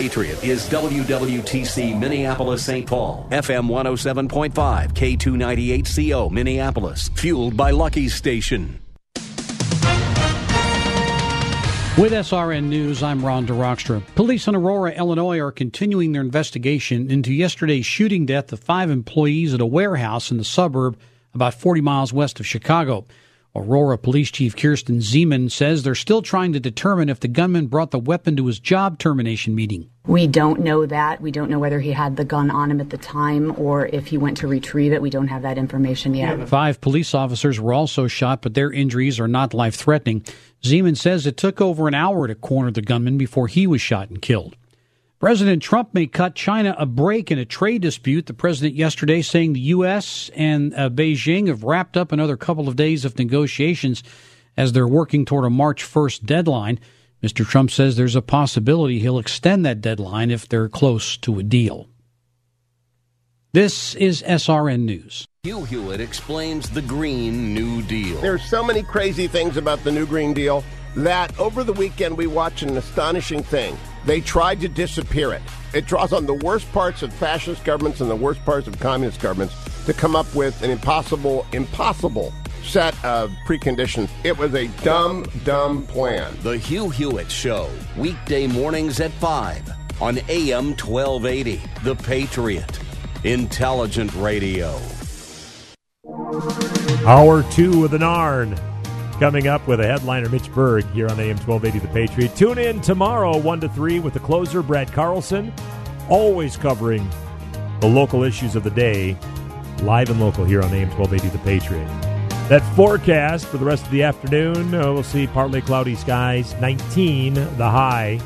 Patriot is WWTC Minneapolis St. Paul, FM 107.5, K298CO Minneapolis, fueled by Lucky's Station. With SRN News, I'm Ron DeRockstra. Police in Aurora, Illinois are continuing their investigation into yesterday's shooting death of five employees at a warehouse in the suburb about 40 miles west of Chicago. Aurora Police Chief Kirsten Ziman says they're still trying to determine if the gunman brought the weapon to his job termination meeting. We don't know that. We don't know whether he had the gun on him at the time or if he went to retrieve it. We don't have that information yet. Five police officers were also shot, but their injuries are not life threatening. Ziman says it took over an hour to corner the gunman before he was shot and killed. President Trump may cut China a break in a trade dispute. The president yesterday saying the U.S. and uh, Beijing have wrapped up another couple of days of negotiations as they're working toward a March 1st deadline. Mr. Trump says there's a possibility he'll extend that deadline if they're close to a deal. This is SRN News. Hugh Hewitt explains the Green New Deal. There's so many crazy things about the new Green Deal that over the weekend we watched an astonishing thing. They tried to disappear it. It draws on the worst parts of fascist governments and the worst parts of communist governments to come up with an impossible, impossible set of preconditions. It was a dumb, dumb plan. The Hugh Hewitt Show, weekday mornings at 5 on AM 1280. The Patriot. Intelligent Radio. Hour two of the Narn. Coming up with a headliner, Mitch Berg, here on AM 1280 The Patriot. Tune in tomorrow, 1 to 3, with the closer, Brad Carlson, always covering the local issues of the day, live and local here on AM 1280 The Patriot. That forecast for the rest of the afternoon, uh, we'll see partly cloudy skies, 19 the high.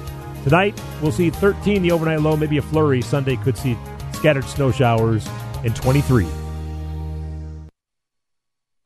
Tonight, we'll see 13 the overnight low, maybe a flurry. Sunday could see scattered snow showers, and 23.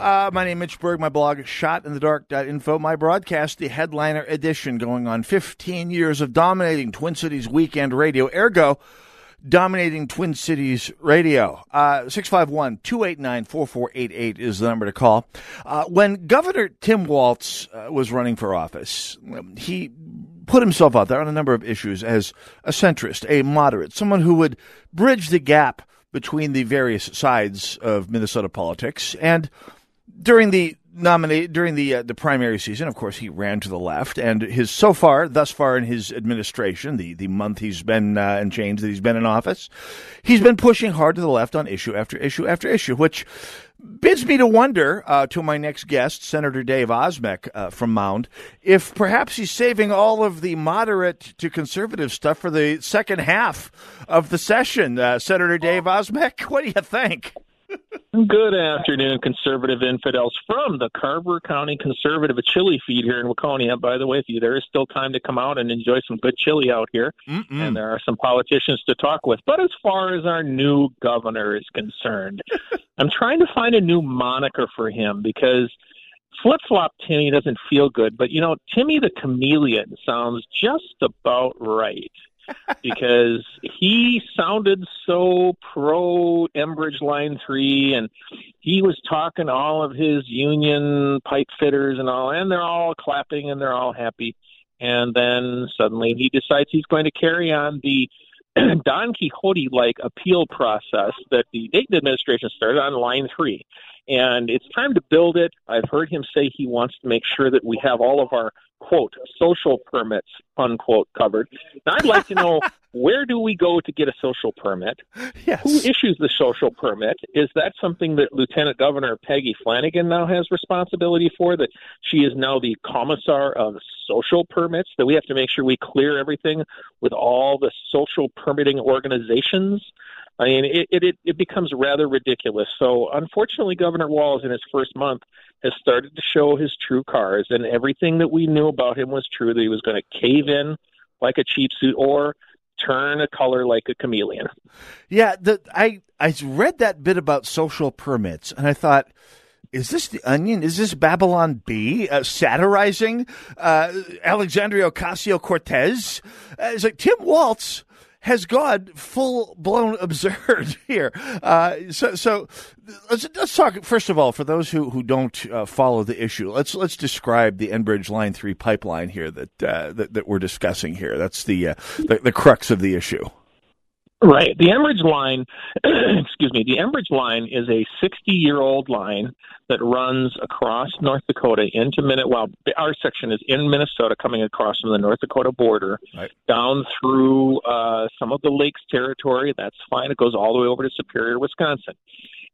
Uh, my name is Mitch Berg. My blog is shotinthedark.info. My broadcast, the headliner edition, going on 15 years of dominating Twin Cities weekend radio. Ergo, dominating Twin Cities radio. Uh, 651 289 4488 is the number to call. Uh, when Governor Tim Walz uh, was running for office, he put himself out there on a number of issues as a centrist, a moderate, someone who would bridge the gap between the various sides of Minnesota politics. And during the nominate during the uh, the primary season, of course, he ran to the left, and his so far, thus far in his administration, the the month he's been uh, and change that he's been in office, he's been pushing hard to the left on issue after issue after issue, which bids me to wonder uh, to my next guest, Senator Dave Osmek uh, from Mound, if perhaps he's saving all of the moderate to conservative stuff for the second half of the session. Uh, Senator Dave Osmek, what do you think? Good afternoon, conservative infidels from the Carver County Conservative chili feed here in Waconia. By the way, if you there is still time to come out and enjoy some good chili out here, Mm-mm. and there are some politicians to talk with. But as far as our new governor is concerned, I'm trying to find a new moniker for him because flip flop Timmy doesn't feel good. But you know, Timmy the chameleon sounds just about right because he sounded so pro Enbridge Line 3 and he was talking all of his union pipe fitters and all, and they're all clapping and they're all happy. And then suddenly he decides he's going to carry on the Don Quixote like appeal process that the Dayton administration started on Line 3. And it's time to build it. I've heard him say he wants to make sure that we have all of our quote social permits unquote covered. Now I'd like to know where do we go to get a social permit? Yes. Who issues the social permit? Is that something that Lieutenant Governor Peggy Flanagan now has responsibility for? That she is now the commissar of social permits? That we have to make sure we clear everything with all the social permitting organizations? I mean, it, it, it becomes rather ridiculous. So, unfortunately, Governor Walz, in his first month has started to show his true cars, and everything that we knew about him was true that he was going to cave in like a cheap suit or turn a color like a chameleon. Yeah, the, I I read that bit about social permits, and I thought. Is this the Onion? Is this Babylon Bee uh, satirizing uh, Alexandria Ocasio Cortez? Uh, it's like Tim Walz has gone full blown absurd here. Uh, so, so let's let's talk first of all for those who who don't uh, follow the issue. Let's let's describe the Enbridge Line Three pipeline here that uh, that, that we're discussing here. That's the, uh, the the crux of the issue. Right. The Enbridge line, excuse me, the Enbridge line is a 60 year old line that runs across North Dakota into Minnesota. Well, our section is in Minnesota, coming across from the North Dakota border, right. down through uh, some of the lakes territory. That's fine. It goes all the way over to Superior, Wisconsin.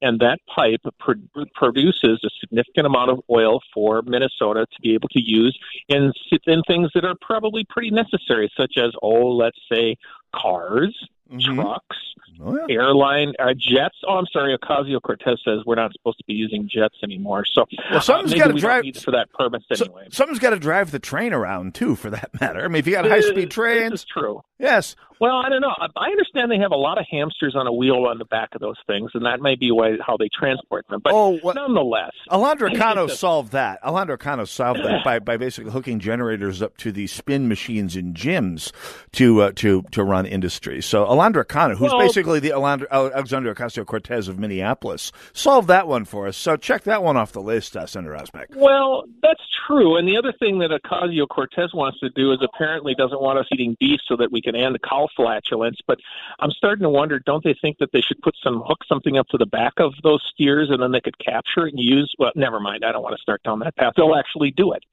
And that pipe pro- produces a significant amount of oil for Minnesota to be able to use in, in things that are probably pretty necessary, such as, oh, let's say cars mm-hmm. trucks, oh, yeah. airline, uh, jets. Oh, I'm sorry. Ocasio Cortez says we're not supposed to be using jets anymore. So well, someone's uh, got to drive for that purpose anyway. So, someone's got to drive the train around too, for that matter. I mean, if you got high speed trains, this is true. Yes. Well, I don't know. I understand they have a lot of hamsters on a wheel on the back of those things, and that may be way, how they transport them. But oh, what, nonetheless, Alondra Cano solved that. Alondra Cano solved that by, by basically hooking generators up to the spin machines in gyms to uh, to to run industry. So Alondra Cano, who's well, basically the Alondra, Alexandria Ocasio Cortez of Minneapolis, solved that one for us. So check that one off the list, uh, Senator Osmek. Well, that's true. And the other thing that Ocasio Cortez wants to do is apparently doesn't want us eating beef so that we can end the cow flatulence. But I'm starting to wonder, don't they think that they should put some hook something up to the back of those steers and then they could capture it and use? Well, never mind. I don't want to start down that path. They'll actually do it.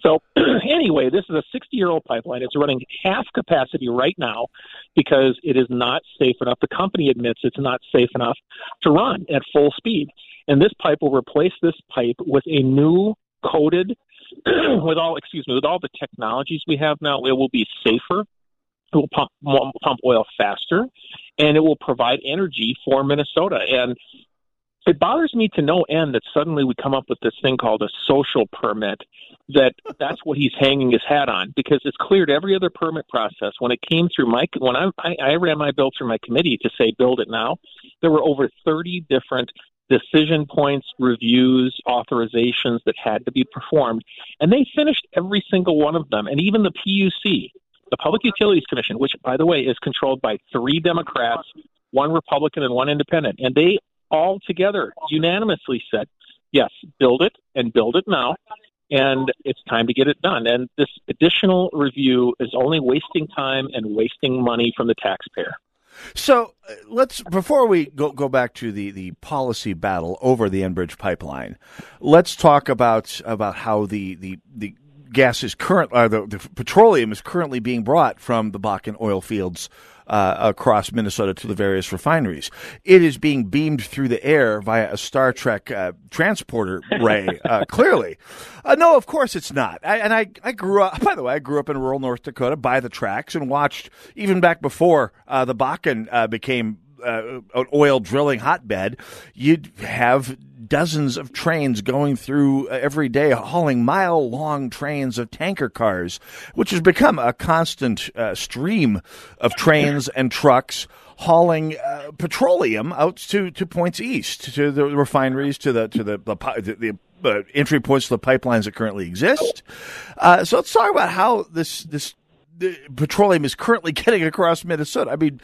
So anyway, this is a 60 year old pipeline. It's running half capacity right now because it is not safe enough. The company admits it's not safe enough to run at full speed. And this pipe will replace this pipe with a new coated with all excuse me with all the technologies we have now it will be safer it will pump, pump oil faster, and it will provide energy for Minnesota. And it bothers me to no end that suddenly we come up with this thing called a social permit that that's what he's hanging his hat on because it's cleared every other permit process. When it came through my when I, I i ran my bill through my committee to say build it now there were over 30 different decision points reviews authorizations that had to be performed and they finished every single one of them. And even the puc the Public Utilities Commission, which, by the way, is controlled by three Democrats, one Republican, and one Independent, and they all together unanimously said, yes, build it and build it now. And it's time to get it done. And this additional review is only wasting time and wasting money from the taxpayer. So uh, let's before we go go back to the, the policy battle over the Enbridge pipeline, let's talk about about how the the, the gas is current, uh, the, the, petroleum is currently being brought from the Bakken oil fields uh, across Minnesota to the various refineries. It is being beamed through the air via a Star Trek uh, transporter ray. Uh, clearly, uh, no, of course it's not. I, and I, I grew up. By the way, I grew up in rural North Dakota by the tracks and watched even back before uh, the Bakken uh, became uh, an oil drilling hotbed, you'd have dozens of trains going through uh, every day, hauling mile long trains of tanker cars, which has become a constant uh, stream of trains and trucks hauling uh, petroleum out to, to points east, to the refineries, to the to the the, the, the uh, entry points to the pipelines that currently exist. Uh, so let's talk about how this this petroleum is currently getting across Minnesota. I mean,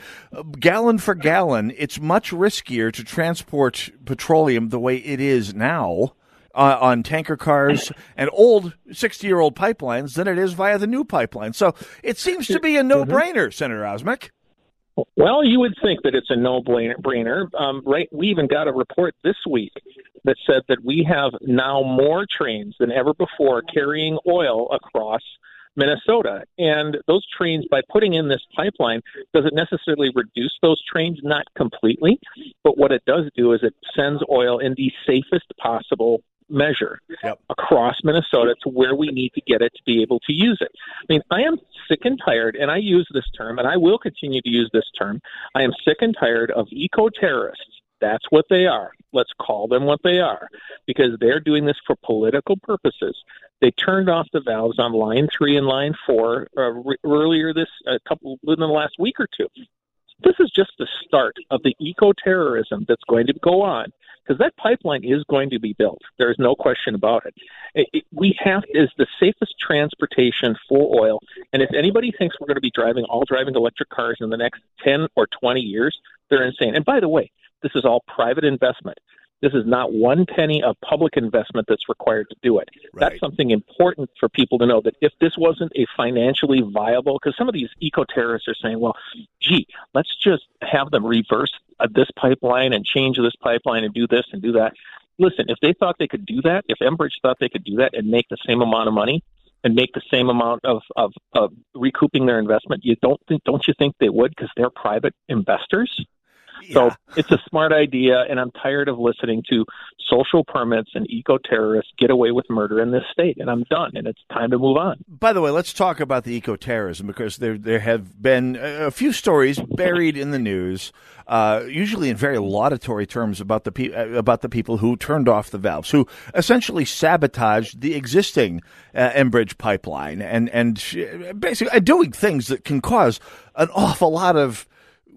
gallon for gallon, it's much riskier to transport petroleum the way it is now. Uh, on tanker cars and old 60 year old pipelines than it is via the new pipeline. So it seems to be a no brainer, mm-hmm. Senator Osmek. Well, you would think that it's a no brainer. Um, right? We even got a report this week that said that we have now more trains than ever before carrying oil across Minnesota. And those trains, by putting in this pipeline, doesn't necessarily reduce those trains, not completely, but what it does do is it sends oil in the safest possible measure Yep. across Minnesota to where we need to get it to be able to use it. I mean, I am sick and tired, and I use this term, and I will continue to use this term. I am sick and tired of eco terrorists. That's what they are. Let's call them what they are because they're doing this for political purposes. They turned off the valves on line three and line four uh, re- earlier this a couple within the last week or two. This is just the start of the eco terrorism that's going to go on because that pipeline is going to be built. There is no question about it. it, it we have is the safest transportation for oil, and if anybody thinks we're going to be driving all driving electric cars in the next ten or twenty years, they're insane. And by the way, this is all private investment. This is not one penny of public investment that's required to do it. Right. That's something important for people to know that if this wasn't a financially viable, because some of these eco terrorists are saying, well, gee, let's just have them reverse uh, this pipeline and change this pipeline and do this and do that. Listen, if they thought they could do that, if Enbridge thought they could do that and make the same amount of money and make the same amount of, of, of recouping their investment, you don't think, don't you think they would because they're private investors? So it's a smart idea, and I'm tired of listening to social permits and eco terrorists get away with murder in this state, and I'm done, and it's time to move on. By the way, let's talk about the eco terrorism because there there have been a few stories buried in the news, uh, usually in very laudatory terms about the pe- uh, about the people who turned off the valves, who essentially sabotaged the existing uh, Enbridge pipeline, and and basically doing things that can cause an awful lot of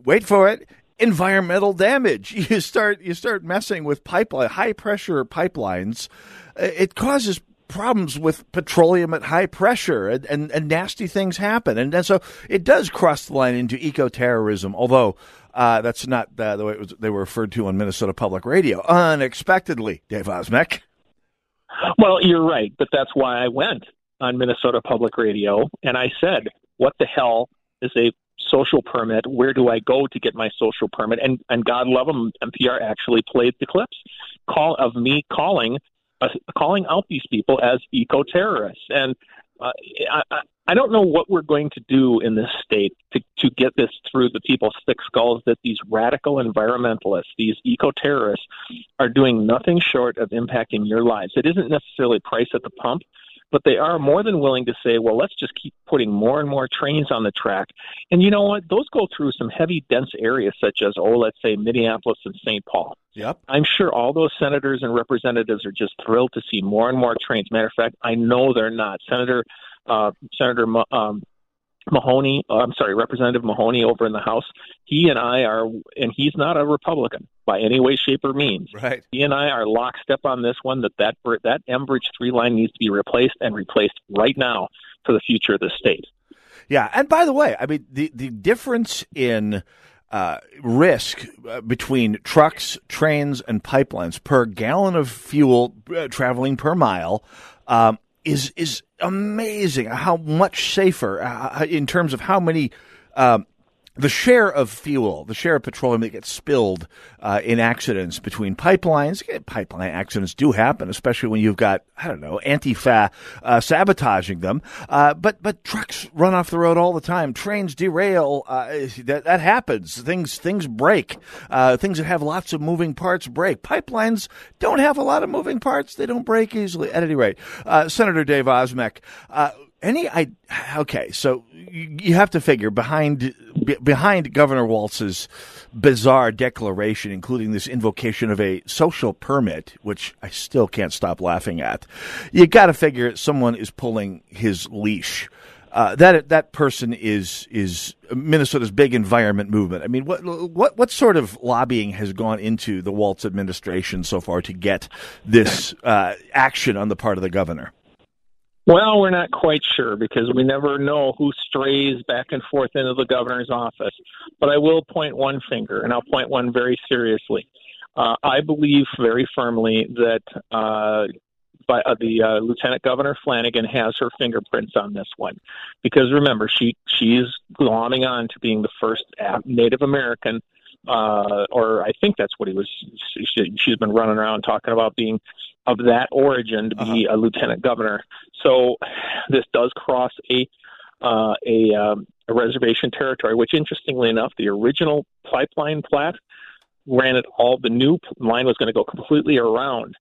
wait for it environmental damage. You start you start messing with pipeline high pressure pipelines. It causes problems with petroleum at high pressure and, and, and nasty things happen. And, and so it does cross the line into eco terrorism, although uh, that's not uh, the way was, they were referred to on Minnesota Public Radio. Unexpectedly, Dave Osmek. Well, you're right, but that's why I went on Minnesota Public Radio and I said, "What the hell is a social permit? Where do I go to get my social permit?" And and God love them, NPR actually played the clips call of me calling uh, calling out these people as eco terrorists and. Uh, I, I, don't know what we're going to do in this state to, to get this through the people's thick skulls that these radical environmentalists, these eco terrorists, are doing nothing short of impacting your lives. It isn't necessarily price at the pump, but they are more than willing to say, well, let's just keep putting more and more trains on the track. And you know what? Those go through some heavy, dense areas such as, oh, let's say Minneapolis and St. Paul. Yep. I'm sure all those senators and representatives are just thrilled to see more and more trains. Matter of fact, I know they're not. Senator uh, Senator um, Mahoney, uh, I'm sorry, Representative Mahoney over in the House. He and I are, and he's not a Republican by any way, shape, or means. Right. He and I are lockstep on this one. That that that Enbridge three line needs to be replaced and replaced right now for the future of the state. Yeah, and by the way, I mean the the difference in uh, risk uh, between trucks, trains, and pipelines per gallon of fuel uh, traveling per mile um, is is amazing. How much safer uh, in terms of how many. Um, the share of fuel, the share of petroleum that gets spilled uh, in accidents between pipelines, pipeline accidents do happen, especially when you've got I don't know Antifa uh, sabotaging them. Uh, but but trucks run off the road all the time. Trains derail. Uh, that that happens. Things things break. Uh, things that have lots of moving parts break. Pipelines don't have a lot of moving parts. They don't break easily. At any rate, uh, Senator Dave Osmek any I okay, so you have to figure behind behind Governor Walz's bizarre declaration, including this invocation of a social permit, which I still can't stop laughing at. You got to figure someone is pulling his leash. Uh, that that person is is Minnesota's big environment movement. I mean, what what what sort of lobbying has gone into the Walz administration so far to get this uh, action on the part of the governor? Well, we're not quite sure because we never know who strays back and forth into the governor's office. But I will point one finger, and I'll point one very seriously. Uh, I believe very firmly that uh, by, uh, the uh, Lieutenant Governor Flanagan has her fingerprints on this one, because remember she she's glomming on to being the first Native American uh, or I think that's what he was. She, she's been running around talking about being of that origin to be uh-huh. a lieutenant governor. So this does cross a uh, a, um, a reservation territory, which interestingly enough, the original pipeline plat ran it all. The new line was going to go completely around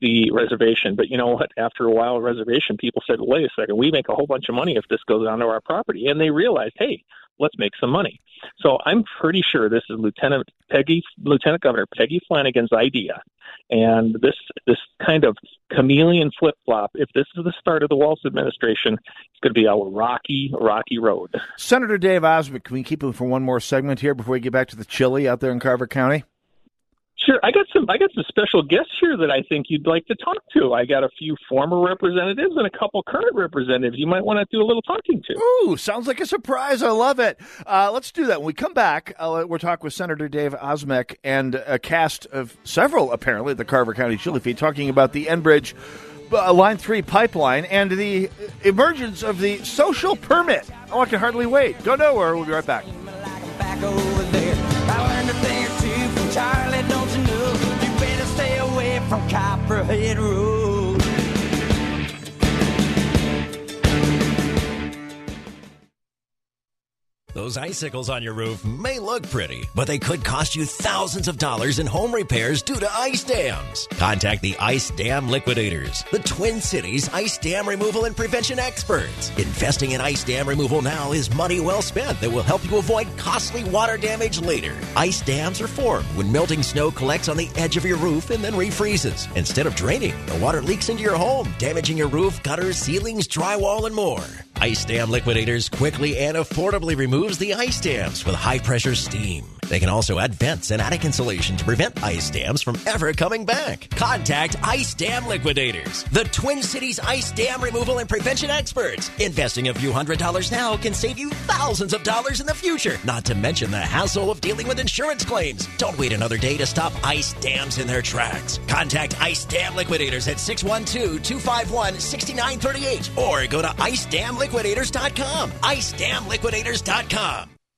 the reservation. But you know what? After a while, reservation people said, "Wait a second, we make a whole bunch of money if this goes onto our property," and they realized, "Hey, let's make some money." So I'm pretty sure this is Lieutenant Peggy, Lieutenant Governor Peggy Flanagan's idea, and this this kind of chameleon flip flop. If this is the start of the Walz administration, it's going to be a rocky, rocky road. Senator Dave Osmek, can we keep him for one more segment here before we get back to the chili out there in Carver County? Sure, I got some. I got some special guests here that I think you'd like to talk to. I got a few former representatives and a couple current representatives. You might want to do a little talking to. Ooh, sounds like a surprise. I love it. Uh, let's do that when we come back. Uh, we're talking with Senator Dave Osmek and a cast of several, apparently, at the Carver County Chili Feed, talking about the Enbridge uh, Line Three pipeline and the emergence of the social permit. Oh, I can hardly wait. Don't know where. We'll be right back. From Copperhead Road. Those icicles on your roof may look pretty, but they could cost you thousands of dollars in home repairs due to ice dams. Contact the Ice Dam Liquidators, the Twin Cities ice dam removal and prevention experts. Investing in ice dam removal now is money well spent that will help you avoid costly water damage later. Ice dams are formed when melting snow collects on the edge of your roof and then refreezes. Instead of draining, the water leaks into your home, damaging your roof, gutters, ceilings, drywall, and more. Ice Dam Liquidators quickly and affordably removes the ice dams with high pressure steam. They can also add vents and attic insulation to prevent ice dams from ever coming back. Contact Ice Dam Liquidators, the Twin Cities ice dam removal and prevention experts. Investing a few hundred dollars now can save you thousands of dollars in the future, not to mention the hassle of dealing with insurance claims. Don't wait another day to stop ice dams in their tracks. Contact Ice Dam Liquidators at 612 251 6938 or go to icedamliquidators.com. Icedamliquidators.com.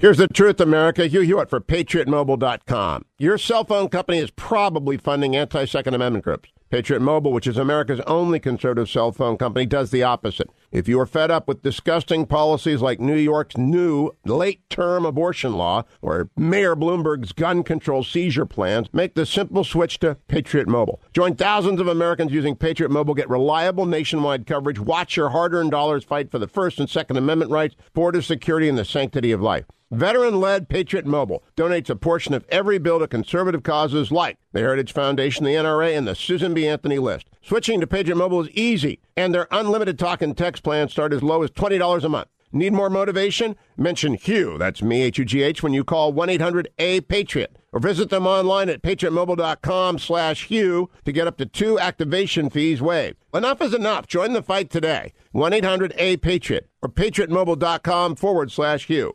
Here's the truth, America. Hugh Hewitt for PatriotMobile.com. Your cell phone company is probably funding anti Second Amendment groups. Patriot Mobile, which is America's only conservative cell phone company, does the opposite. If you are fed up with disgusting policies like New York's new late term abortion law or Mayor Bloomberg's gun control seizure plans, make the simple switch to Patriot Mobile. Join thousands of Americans using Patriot Mobile, get reliable nationwide coverage, watch your hard earned dollars fight for the First and Second Amendment rights, border security, and the sanctity of life. Veteran led Patriot Mobile donates a portion of every bill to conservative causes like the Heritage Foundation, the NRA, and the Susan B. Anthony list. Switching to Patriot Mobile is easy, and their unlimited talk and text plans start as low as $20 a month. Need more motivation? Mention Hugh, that's me, H-U-G-H, when you call 1-800-A-PATRIOT. Or visit them online at patriotmobile.com slash Hugh to get up to two activation fees waived. Enough is enough. Join the fight today. 1-800-A-PATRIOT or patriotmobile.com forward slash Hugh.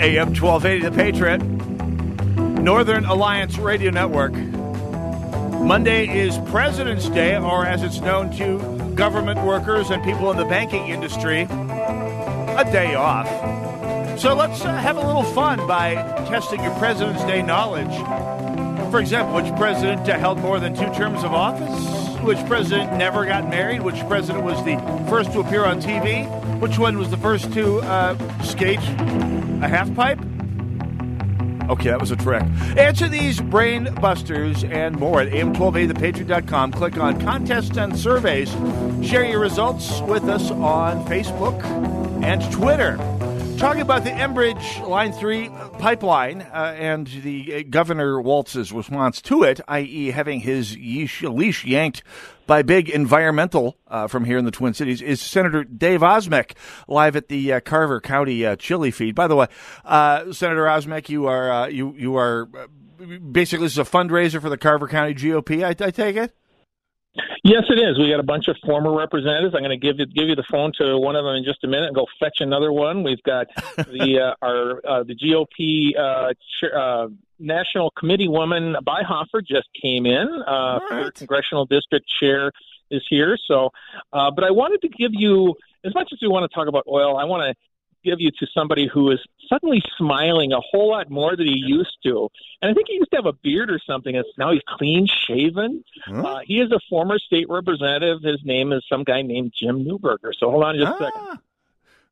AM 1280 The Patriot, Northern Alliance Radio Network. Monday is President's Day, or as it's known to government workers and people in the banking industry, a day off. So let's uh, have a little fun by testing your President's Day knowledge. For example, which president held more than two terms of office? Which president never got married? Which president was the first to appear on TV? Which one was the first to uh, skate a half pipe? Okay, that was a trick. Answer these brain busters and more at am1280thepatriot.com. Click on contests and surveys. Share your results with us on Facebook and Twitter. Talking about the Enbridge Line 3 pipeline uh, and the uh, Governor Walz's response to it, i.e., having his yeesh, leash yanked by big environmental uh, from here in the Twin Cities, is Senator Dave Osmek live at the uh, Carver County uh, Chili Feed. By the way, uh, Senator Osmek, you are you you are basically this is a fundraiser for the Carver County GOP. I, I take it. Yes, it is. We got a bunch of former representatives. I'm going to give you give you the phone to one of them in just a minute and go fetch another one. We've got the uh, our uh, the GOP uh, uh, national committee woman Byhofer just came in. Uh, right. Congressional district chair is here. So, uh, but I wanted to give you as much as we want to talk about oil. I want to give you to somebody who is suddenly smiling a whole lot more than he used to. And I think he used to have a beard or something. It's now he's clean shaven. Huh? Uh, he is a former state representative. His name is some guy named Jim Newberger. So hold on just ah. a second.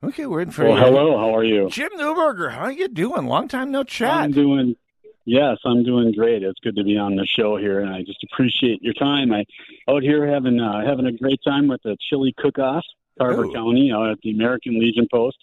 Okay, we're in for well, hello. How are you, Jim Newberger? How you doing? Long time no chat. I'm doing. Yes, I'm doing great. It's good to be on the show here, and I just appreciate your time. I out here having uh, having a great time with the chili cook-off, Carver Ooh. County, out at the American Legion Post.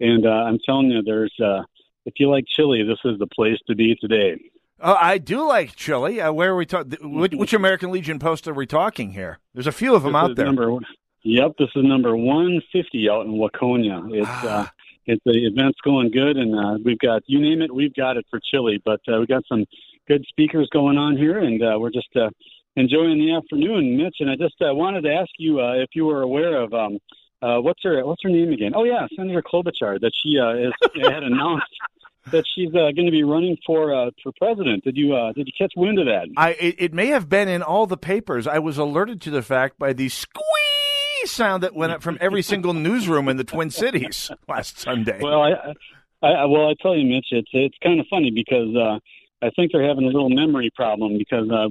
And uh, I'm telling you, there's uh, if you like chili, this is the place to be today. Oh, I do like chili. Uh, where are we talking? Which, which, American Legion post are we talking here? There's a few of them this out there. Number, yep, this is number 150 out in Waconia. It's ah. uh, it's the event's going good, and uh, we've got you name it, we've got it for chili. But uh, we got some good speakers going on here, and uh, we're just uh, enjoying the afternoon, Mitch. And I just uh, wanted to ask you uh, if you were aware of um, uh, what's her what's her name again? Oh yeah, Senator Klobuchar. That she uh, is, had announced that she's uh, going to be running for uh, for president. Did you uh, did you catch wind of that? I it, it, may have been in all the papers. I was alerted to the fact by the squee sound that went up from every single newsroom in the Twin Cities last Sunday. Well, I, I well I tell you, Mitch, it's it's kind of funny because uh, I think they're having a little memory problem because uh,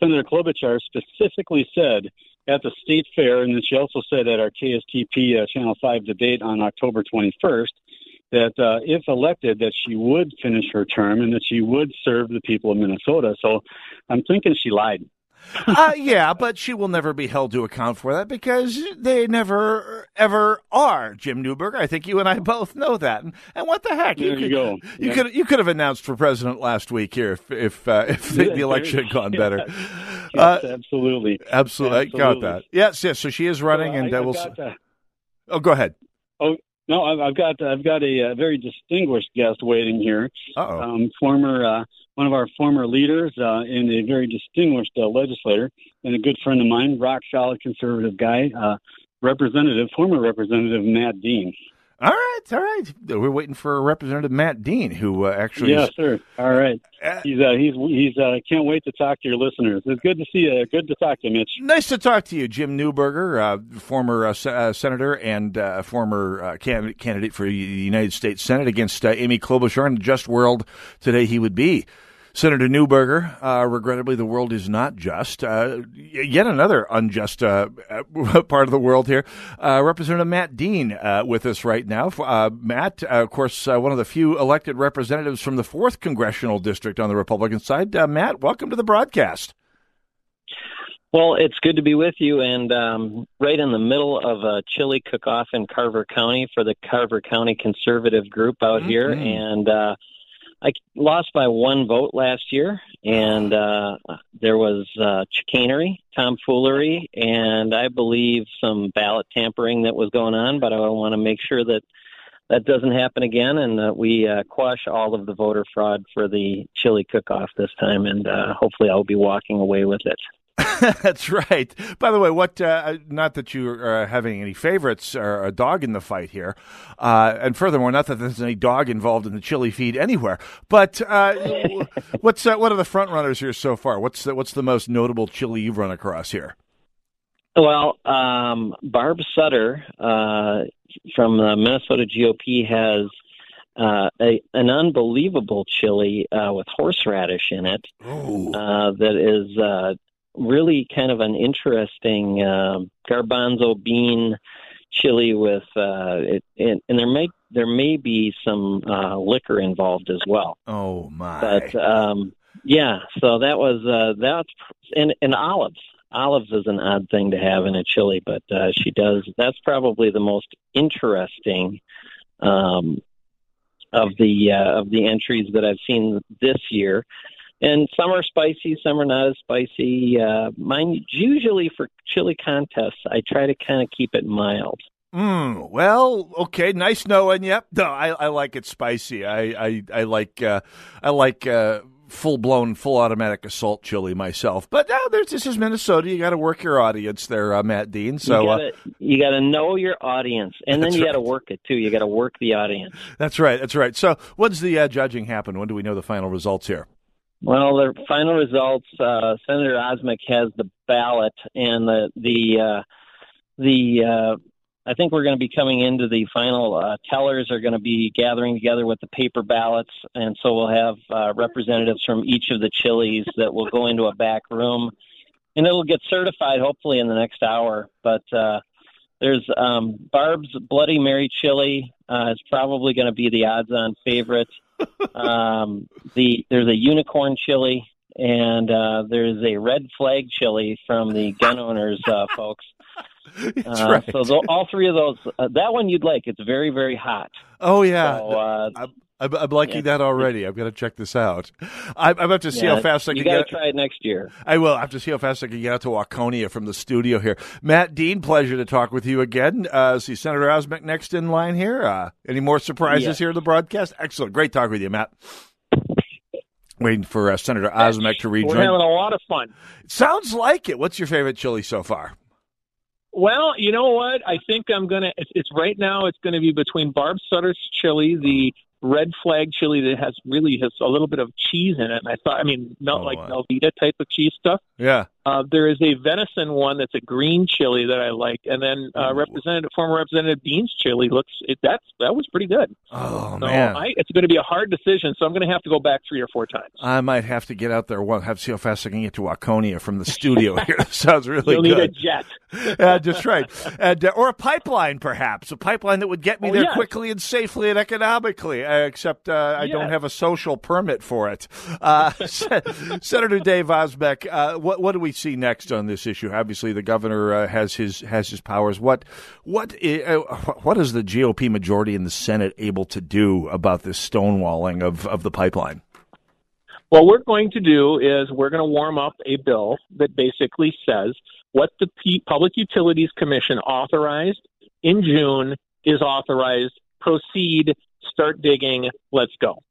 Senator Klobuchar specifically said at the state fair, and then she also said at our KSTP uh, Channel 5 debate on October 21st that uh, if elected, that she would finish her term and that she would serve the people of Minnesota. So I'm thinking she lied uh, yeah, but she will never be held to account for that because they never ever are. Jim Newberg, I think you and I both know that. And, and what the heck? There you, could, you go. You yeah. could you could have announced for president last week here if if, uh, if the, the, election had gone better. Yes, uh, absolutely, absolutely, I got that. Yes, yes. So she is running, and I, we'll. Oh, go ahead. Oh, no, I've got I've got a, a very distinguished guest waiting here. Um, former uh, one of our former leaders uh, and a very distinguished uh, legislator and a good friend of mine, rock solid conservative guy, uh, Representative, former Representative Matt Dean. All right, all right. We're waiting for Representative Matt Dean, who uh, actually. Is, sir. All right. Uh, he's uh, he's he's uh, can't wait to talk to your listeners. It's good to see you. Good to talk to you, Mitch. Nice to talk to you, Jim Newberger, uh, former uh, uh, senator and uh, former uh, candidate candidate for the United States Senate against uh, Amy Klobuchar in the Just World. Today he would be Senator Newberger, uh, regrettably, the world is not just. Uh, yet another unjust uh, part of the world here. Uh, Representative Matt Dean uh, with us right now. Uh, Matt, of course, one of the few elected representatives from the 4th Congressional District on the Republican side. Matt, welcome to the broadcast. Well, it's good to be with you, and um, right in the middle of a chili cook-off in Carver County for the Carver County Conservative Group out mm-hmm. here, and I lost by one vote last year, and uh, there was uh, chicanery, tomfoolery, and I believe some ballot tampering that was going on. But I want to make sure that that doesn't happen again, and that we uh, quash all of the voter fraud for the chili cook-off this time. And uh, hopefully, I'll be walking away with it. That's right. By the way, what? Uh, not that you are having any favorites or a dog in the fight here, uh, and furthermore, not that there's any dog involved in the chili feed anywhere. But uh, what's uh, what are the front runners here so far? What's the, what's the most notable chili you've run across here? Well, um, Barb Sutter uh, from the Minnesota GOP has uh, a, an unbelievable chili uh, with horseradish in it uh, that is uh, really kind of an interesting uh, garbanzo bean chili with uh, it, and, and there may there may be some uh, liquor involved as well. Oh my! But um, yeah, so that was uh, that's and and olives. Olives is an odd thing to have in a chili, but uh, she does. That's probably the most interesting um, of the uh, of the entries that I've seen this year. And some are spicy, some are not as spicy. Uh, mine usually for chili contests, I try to kind of keep it mild. Mm, well, okay, nice knowing. Yep, no, I, I like it spicy. I I, I like uh, I like uh, full blown, full automatic assault chili myself. But uh, this is Minnesota. You got to work your audience there, uh, Matt Dean. So you gotta, uh, to know your audience, and then you got to work it too. You got to work the audience. that's right. That's right. So when's the uh, judging happen? When do we know the final results here? Well, the final results. Uh, Senator Osmek has the ballot, and the the uh, the. Uh, I think we're going to be coming into the final. Uh, tellers are going to be gathering together with the paper ballots, and so we'll have uh, representatives from each of the chilies that will go into a back room, and it'll get certified hopefully in the next hour. But uh, there's um, Barb's Bloody Mary chili uh, is probably going to be the odds-on favorite. um, the there's a unicorn chili, and uh, there's a red flag chili from the gun owners uh, folks. Uh, right. So all three of those, uh, that one you'd like. It's very very hot. Oh yeah. So, uh, I'm, I'm, liking yeah. that already. I've got to check this out. I'm, I'm about to see yeah, how fast I you can got to get. try it next year. I will. I have to see how fast I can get out to Waconia from the studio here. Matt Dean, pleasure to talk with you again. Uh, see Senator Osmek next in line here. Uh, any more surprises here in the broadcast? Excellent. Great talk with you, Matt. Waiting for uh, Senator Osmek to rejoin. We're having a lot of fun. Sounds like it. What's your favorite chili so far? Well, you know what? I think I'm gonna. It's, it's right now. It's going to be between Barb Sutter's chili, the red flag chili that has really has a little bit of cheese in it. And I thought, I mean, not oh, like Velveeta type of cheese stuff. Yeah. Uh, there is a venison one that's a green chili that I like, and then uh, Representative former Representative Dean's chili looks it, that's that was pretty good. Oh so man. I, it's going to be a hard decision, so I'm going to have to go back three or four times. I might have to get out there. One, have to see how fast I can get to Waconia from the studio here. Sounds really good. You'll need a jet. yeah, that's right. And, uh, or a pipeline, perhaps a pipeline that would get me Oh, there yes. quickly and safely and economically. Uh, except uh, I don't have a social permit for it. Uh, Senator Dave Osmek, uh, what what do we see next on this issue? Obviously, the governor uh, has his has his powers. What what uh, what is the GOP majority in the Senate able to do about this stonewalling of of the pipeline? What we're going to do is we're going to warm up a bill that basically says what the P- Public Utilities Commission authorized in June is authorized. Proceed, start digging, let's go.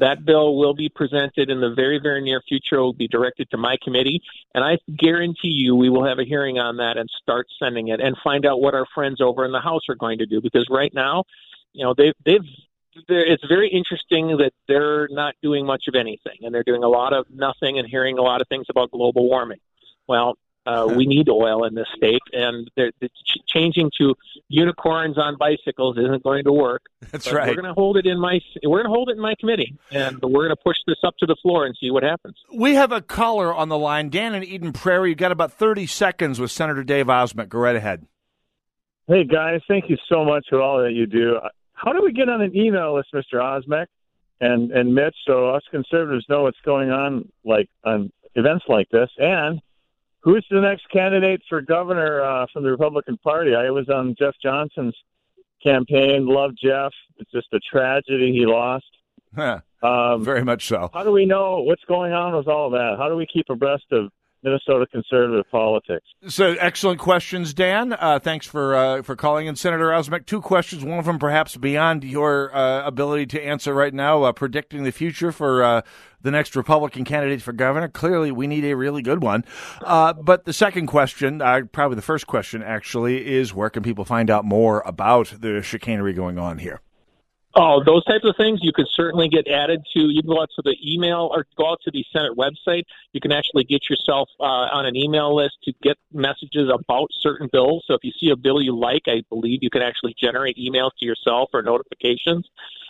That bill will be presented in the very, very near future. It will be directed to my committee, and I guarantee you we will have a hearing on that and start sending it and find out what our friends over in the House are going to do. Because right now, you know, they've they've it's very interesting that they're not doing much of anything, and they're doing a lot of nothing and hearing a lot of things about global warming. Well, uh, we need oil in this state, and they're, they're ch- changing to unicorns on bicycles isn't going to work. That's But right. We're going to hold it in my we're going to hold it in my committee, and we're going to push this up to the floor and see what happens. We have a caller on the line, Dan in Eden Prairie. You've got about 30 seconds with Senator Dave Osmek. Go right ahead. Hey guys, thank you so much for all that you do. How do we get on an email list, Mr. Osmek and and Mitch, so us conservatives know what's going on, like on events like this? And who's the next candidate for governor uh, from the Republican Party? I was on Jeff Johnson's campaign. Love Jeff. It's just a tragedy he lost. Huh. Um, Very much so. How do we know what's going on with all that? How do we keep abreast of Minnesota conservative politics? So excellent questions, Dan. Uh, thanks for uh, for calling in, Senator Osmek. Two questions. One of them perhaps beyond your uh, ability to answer right now. Uh, predicting the future for uh, the next Republican candidate for governor. Clearly, we need a really good one. Uh, but the second question, probably the first question, actually, is where can people find out more about the chicanery going on here? Oh, those types of things you could certainly get added to. You can go out to the email or go out to the Senate website. You can actually get yourself uh, on an email list to get messages about certain bills. So if you see a bill you like, I believe you can actually generate emails to yourself or notifications.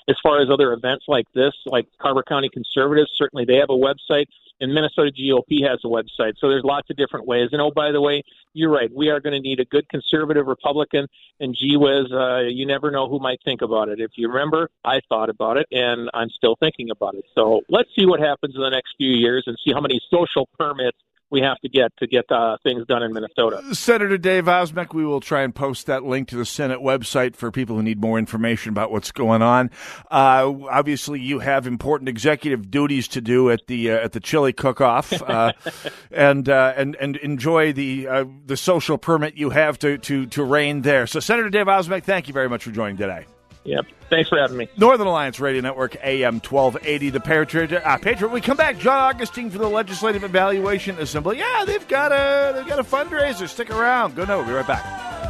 as far as other events like this, like Carver County Conservatives, certainly they have a website, and Minnesota GOP has a website. So there's lots of different ways. And oh, by the way, you're right. We are going to need a good conservative Republican. And gee whiz, uh, you never know who might think about it. If you remember, I thought about it, and I'm still thinking about it. So let's see what happens in the next few years and see how many social permits we have to get to get uh, things done in Minnesota. Senator Dave Osmek, we will try and post that link to the Senate website for people who need more information about what's going on. Uh, obviously, you have important executive duties to do at the uh, at the chili cook-off, uh, and uh, and and enjoy the uh, the social permit you have to to to reign there. So, Senator Dave Osmek, thank you very much for joining today. Yep. Thanks for having me. Northern Alliance Radio Network, AM 1280, the Patriot. Uh, Patriot. We come back. John Augustine for the Legislative Evaluation Assembly. Yeah, they've got a they've got a fundraiser. Stick around. Go no. We'll be right back.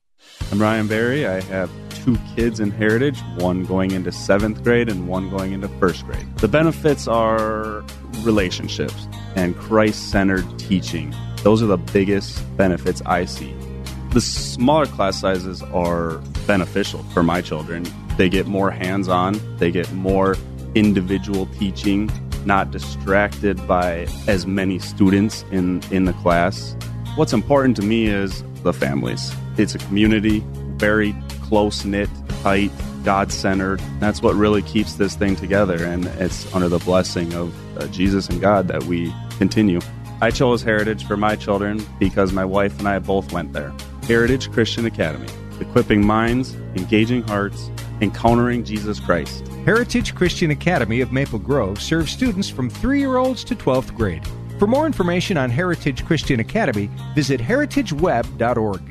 I'm Ryan Barry. I have two kids in Heritage, one going into seventh grade and one going into first grade. The benefits are relationships and Christ centered teaching. Those are the biggest benefits I see. The smaller class sizes are beneficial for my children. They get more hands on, they get more individual teaching, not distracted by as many students in, in the class. What's important to me is the families. It's a community, very close knit, tight, God centered. That's what really keeps this thing together, and it's under the blessing of uh, Jesus and God that we continue. I chose Heritage for my children because my wife and I both went there. Heritage Christian Academy, equipping minds, engaging hearts, encountering Jesus Christ. Heritage Christian Academy of Maple Grove serves students from three year olds to 12th grade. For more information on Heritage Christian Academy, visit heritageweb.org.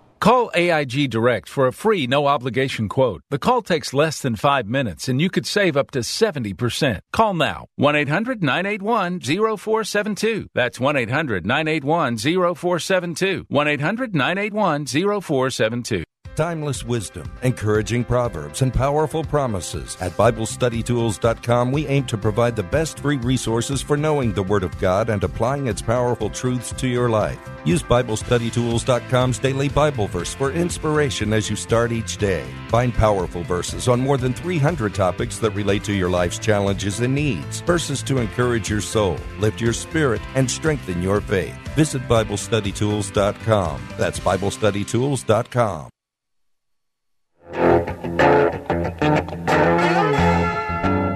Call AIG Direct for a free no obligation quote. The call takes less than five minutes and you could save up to 70%. Call now 1 800 981 0472. That's 1 800 981 0472. 1 800 981 0472. Timeless wisdom, encouraging proverbs, and powerful promises. At BibleStudyTools.com, we aim to provide the best free resources for knowing the Word of God and applying its powerful truths to your life. Use BibleStudyTools.com's daily Bible verse for inspiration as you start each day. Find powerful verses on more than 300 topics that relate to your life's challenges and needs. Verses to encourage your soul, lift your spirit, and strengthen your faith. Visit BibleStudyTools.com. That's BibleStudyTools.com.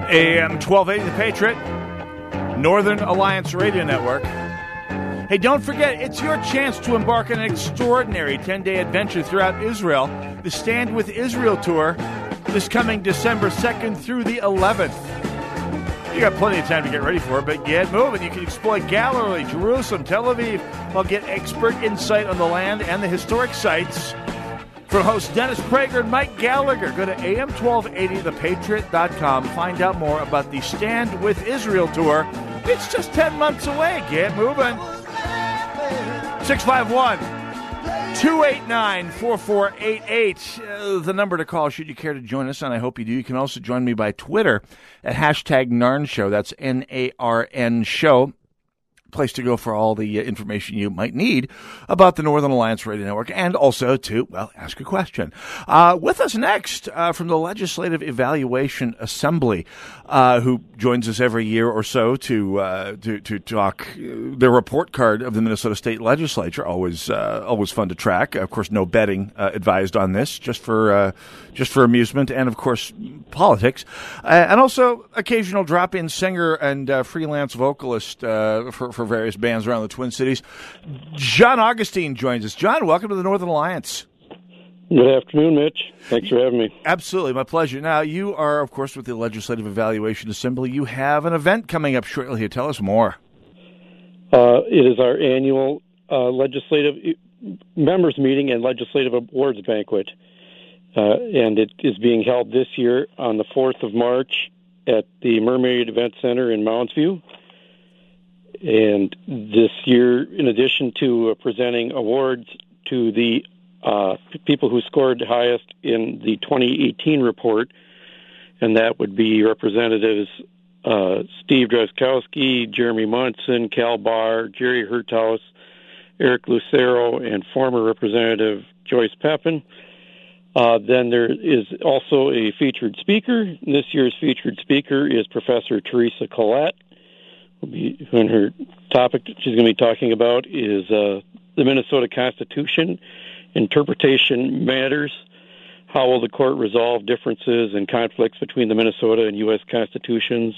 AM 1280 The Patriot, Northern Alliance Radio Network. Hey, don't forget, it's your chance to embark on an extraordinary 10 day adventure throughout Israel. The Stand with Israel tour this coming December 2nd through the 11th. You got plenty of time to get ready for it, but get moving. You can explore Galilee, Jerusalem, Tel Aviv, while get expert insight on the land and the historic sites. From hosts Dennis Prager and Mike Gallagher, go to am1280thepatriot.com. Find out more about the Stand with Israel tour. It's just 10 months away. Get moving. 651 289 4488, uh, the number to call should you care to join us, and I hope you do. You can also join me by Twitter at hashtag NARN Show. That's N A R N Show place to go for all the uh, information you might need about the Northern Alliance Radio Network and also to, well, ask a question. Uh, with us next uh, from the Legislative Evaluation Assembly, uh, who joins us every year or so to, uh, to, to talk uh, the report card of the Minnesota State Legislature. Always, always fun to track. Of course, no betting advised on this, just for, just for amusement and, of course, politics. and also occasional drop-in singer and freelance vocalist for, for various bands around the Twin Cities. John Augustine joins us. John, welcome to the Northern Alliance. Good afternoon, Mitch. Thanks for having me. Absolutely, my pleasure. Now, you are, of course, with the Legislative Evaluation Assembly. You have an event coming up shortly here. Tell us more. Uh, it is our annual uh, legislative members meeting and legislative awards banquet, uh, and it is being held this year on the 4th of March at the Mermaid Event Center in Mounds View. And this year, in addition to uh, presenting awards to the uh, people who scored highest in the 2018 report, and that would be Representatives uh, Steve Drazkowski, Jeremy Munson, Cal Bahr, Jerry Hertaus, Eric Lucero, and former Representative Joyce Peppin. Uh, then there is also a featured speaker. This year's featured speaker is Professor Teresa Collett when her topic she's going to be talking about is uh, the Minnesota Constitution, interpretation matters. How will the court resolve differences and conflicts between the Minnesota and U.S. constitutions,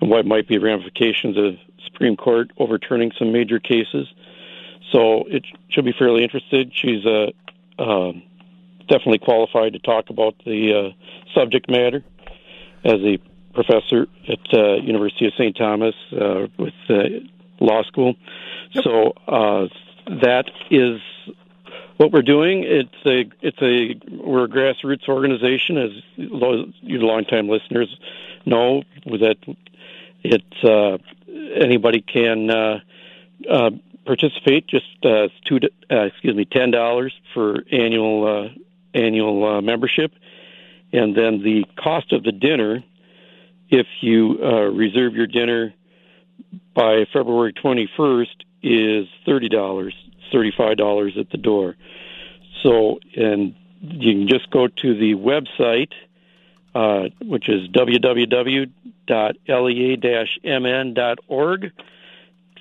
and what might be ramifications of Supreme Court overturning some major cases? So it should be fairly interested. She's uh, uh, definitely qualified to talk about the uh, subject matter as a professor at uh, University of St. Thomas uh, with uh, law school. Yep. So uh, that is what we're doing. It's a it's a we're a grassroots organization, as you longtime listeners know that it's uh, anybody can uh, uh, participate. Just uh, two uh, excuse me ten dollars for annual uh, annual uh, membership, and then the cost of the dinner if you uh, reserve your dinner by February 21st is $30, $35 at the door. So, and you can just go to the website, uh, which is www.lea-mn.org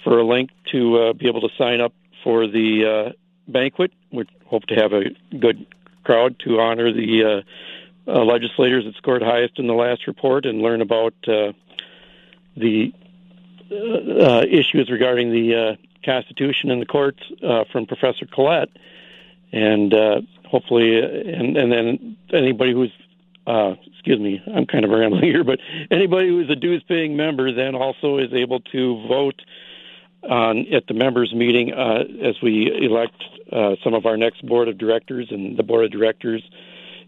for a link to uh, be able to sign up for the uh, banquet. We hope to have a good crowd to honor the uh, legislators that scored highest in the last report and learn about uh, the uh, uh issues regarding the uh, Constitution and the courts uh, from Professor Collett, and hopefully, and, and then anybody who's excuse me, I'm kind of rambling here, but anybody who's a dues-paying member then also is able to vote on at the members' meeting as we elect some of our next board of directors, and the board of directors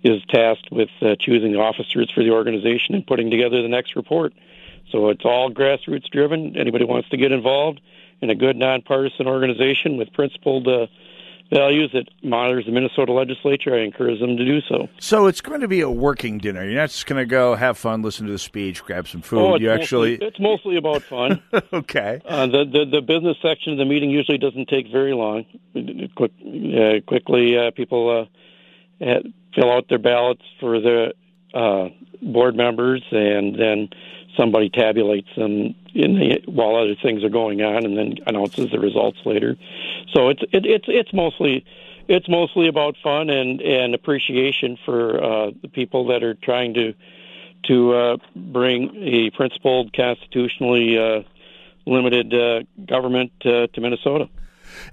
is tasked with uh, choosing officers for the organization and putting together the next report. So it's all grassroots driven. Anybody wants to get involved in a good nonpartisan organization with principled uh, values that monitors the Minnesota legislature, I encourage them to do so. So it's going to be a working dinner. You're not just going to go have fun, listen to the speech, grab some food. Oh, you actually it's mostly about fun. okay. Uh, the, the the business section of the meeting usually doesn't take very long. Quick, uh, quickly, uh, people uh, fill out their ballots for the uh, board members, and then somebody tabulates them in the, while other things are going on, and then announces the results later. So it's it, it's it's mostly it's mostly about fun and and appreciation for uh, the people that are trying to to uh, bring a principled, constitutionally uh, limited uh, government uh, to Minnesota.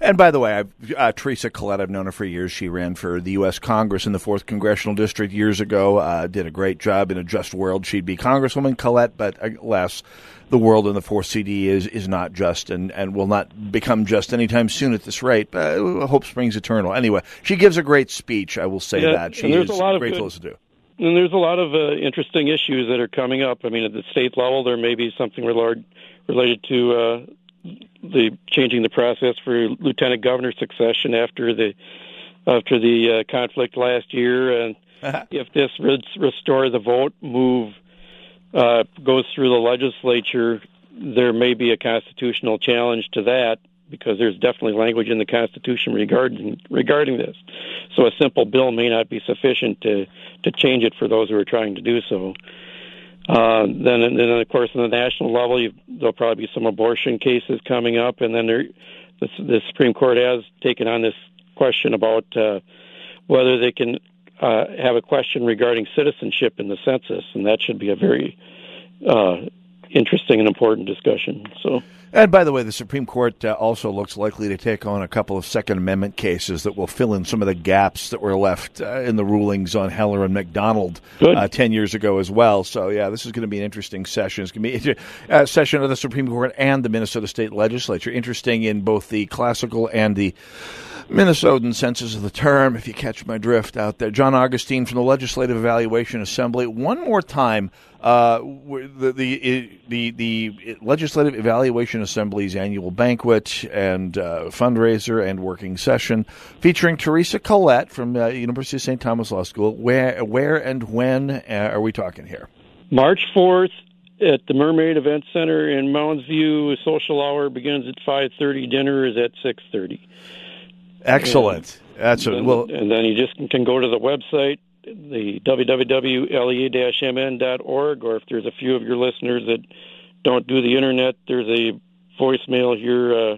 And by the way, I've, uh, Teresa Collett, I've known her for years. She ran for the U.S. Congress in the 4th Congressional District years ago, uh, did a great job in a just world. She'd be Congresswoman Collett, but alas, the world in the 4th CD is, is not just and, and will not become just anytime soon at this rate. But uh, hope springs eternal. Anyway, she gives a great speech, I will say yeah, that. She is a lot of great good, to listen to. And there's a lot of uh, interesting issues that are coming up. I mean, at the state level, there may be something related to uh, the changing the process for lieutenant governor succession after the after the uh, conflict last year, and if this restore the vote move uh, goes through the legislature, there may be a constitutional challenge to that because there's definitely language in the Constitution regarding regarding this. So a simple bill may not be sufficient to to change it for those who are trying to do so. Uh, then, and then of course, on the national level, you, there'll probably be some abortion cases coming up, and then there, the, the Supreme Court has taken on this question about uh, whether they can uh, have a question regarding citizenship in the census, and that should be a very uh, interesting and important discussion. So. And by the way, the Supreme Court uh, also looks likely to take on a couple of Second Amendment cases that will fill in some of the gaps that were left uh, in the rulings on Heller and McDonald uh, 10 years ago as well. So, yeah, this is going to be an interesting session. It's going to be a uh, session of the Supreme Court and the Minnesota State Legislature. Interesting in both the classical and the Minnesotan senses of the term, if you catch my drift out there. John Augustine from the Legislative Evaluation Assembly. One more time, uh, the, the, the the Legislative Evaluation Assembly's annual banquet and uh, fundraiser and working session featuring Teresa Collett from uh, University of St. Thomas Law School. Where where and when uh, are we talking here? March fourth at the Mermaid Event Center in Mounds View. Social hour begins at five thirty. Dinner is at six thirty. Excellent. And That's well. and then you just can go to the website, the www.lea-mn.org, or if there's a few of your listeners that don't do the internet, there's a voicemail here uh,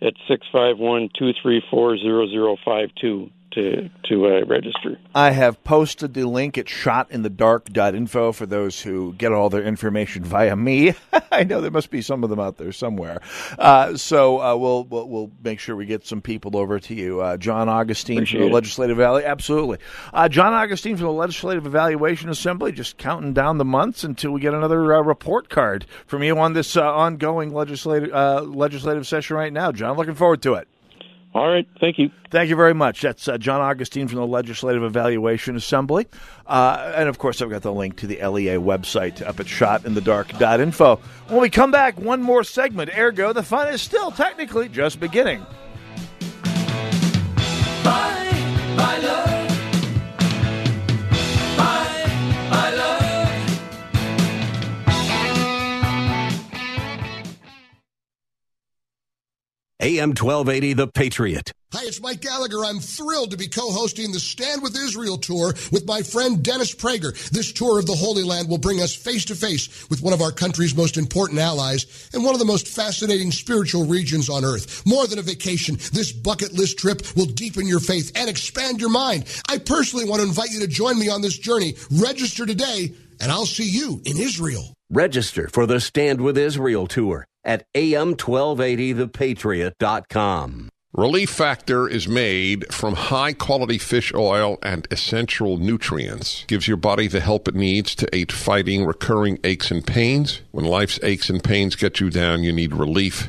at six five one two three four zero zero five two to to uh, register. I have posted the link at shotinthedark.info for those who get all their information via me. I know there must be some of them out there somewhere. Uh, so uh, we'll, we'll, we'll make sure we get some people over to you. Uh, John Augustine Appreciate from the. Legislative Valley, absolutely. Uh, John Augustine from the Legislative Evaluation Assembly, just counting down the months until we get another uh, report card from you on this uh, ongoing legislative uh, legislative session right now. John, looking forward to it. All right. Thank you. Thank you very much. That's uh, John Augustine from the Legislative Evaluation Assembly. Uh, and of course, I've got the link to the LEA website up at shotinthedark.info. When we come back, one more segment. Ergo, the fun is still technically just beginning. My love. AM 1280, The Patriot. Hi, it's Mike Gallagher. I'm thrilled to be co-hosting the Stand with Israel tour with my friend Dennis Prager. This tour of the Holy Land will bring us face to face with one of our country's most important allies and one of the most fascinating spiritual regions on earth. More than a vacation, this bucket list trip will deepen your faith and expand your mind. I personally want to invite you to join me on this journey. Register today and I'll see you in Israel. Register for the Stand with Israel tour at am1280thepatriot.com. Relief Factor is made from high quality fish oil and essential nutrients. Gives your body the help it needs to aid fighting recurring aches and pains. When life's aches and pains get you down, you need relief.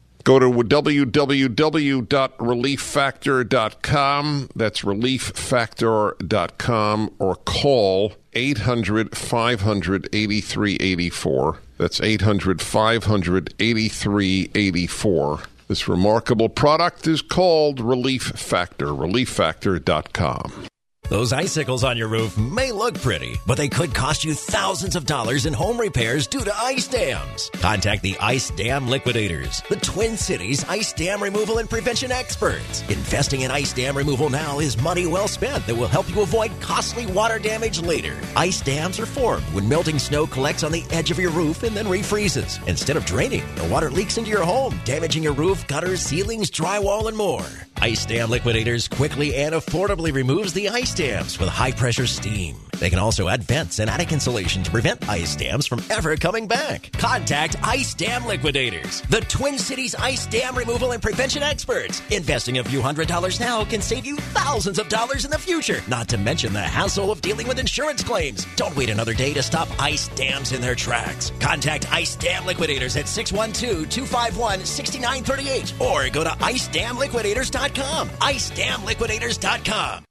Go to www.relieffactor.com. That's relieffactor.com or call 800 500 8384. That's 800 500 8384. This remarkable product is called Relief Factor. ReliefFactor.com. Those icicles on your roof may look pretty, but they could cost you thousands of dollars in home repairs due to ice dams. Contact the Ice Dam Liquidators, the Twin Cities ice dam removal and prevention experts. Investing in ice dam removal now is money well spent that will help you avoid costly water damage later. Ice dams are formed when melting snow collects on the edge of your roof and then refreezes. Instead of draining, the water leaks into your home, damaging your roof, gutters, ceilings, drywall, and more. Ice Dam Liquidators quickly and affordably removes the ice dams with high pressure steam. They can also add vents and attic insulation to prevent ice dams from ever coming back. Contact Ice Dam Liquidators, the Twin Cities ice dam removal and prevention experts. Investing a few hundred dollars now can save you thousands of dollars in the future, not to mention the hassle of dealing with insurance claims. Don't wait another day to stop ice dams in their tracks. Contact Ice Dam Liquidators at 612 251 6938 or go to icedamliquidators.com. Icedamliquidators.com.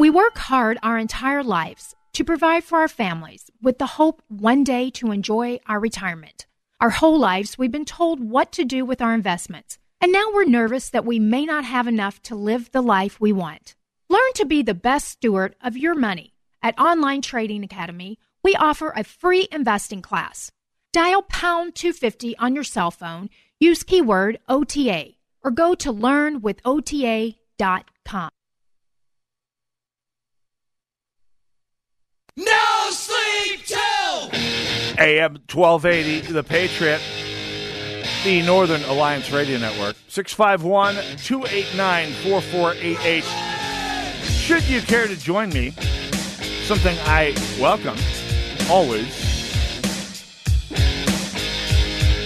We work hard our entire lives to provide for our families with the hope one day to enjoy our retirement. Our whole lives, we've been told what to do with our investments, and now we're nervous that we may not have enough to live the life we want. Learn to be the best steward of your money. At Online Trading Academy, we offer a free investing class. Dial pound 250 on your cell phone, use keyword OTA, or go to learnwithota.com. No sleep till AM 1280, The Patriot, the Northern Alliance Radio Network. 651 289 4488. Should you care to join me, something I welcome always.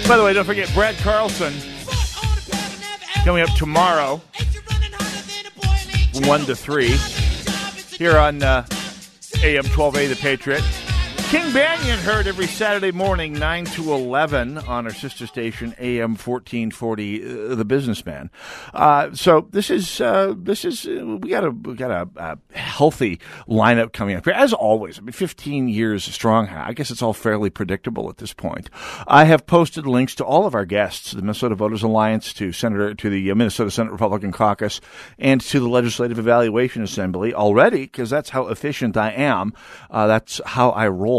By the way, don't forget Brad Carlson coming up tomorrow 1 to 3 here on uh, AM 12A The Patriot. King Banaian heard every Saturday morning, 9 to 11, on our sister station, AM 1440, uh, The Businessman. Uh, so this is, uh, this is, uh, we got a, we got a, a healthy lineup coming up here, as always. I mean, 15 years strong. I guess it's all fairly predictable at this point. I have posted links to all of our guests, the Minnesota Voters Alliance, to Senator, to the uh, Minnesota Senate Republican Caucus, and to the Legislative Evaluation Assembly already, because that's how efficient I am. That's how I roll.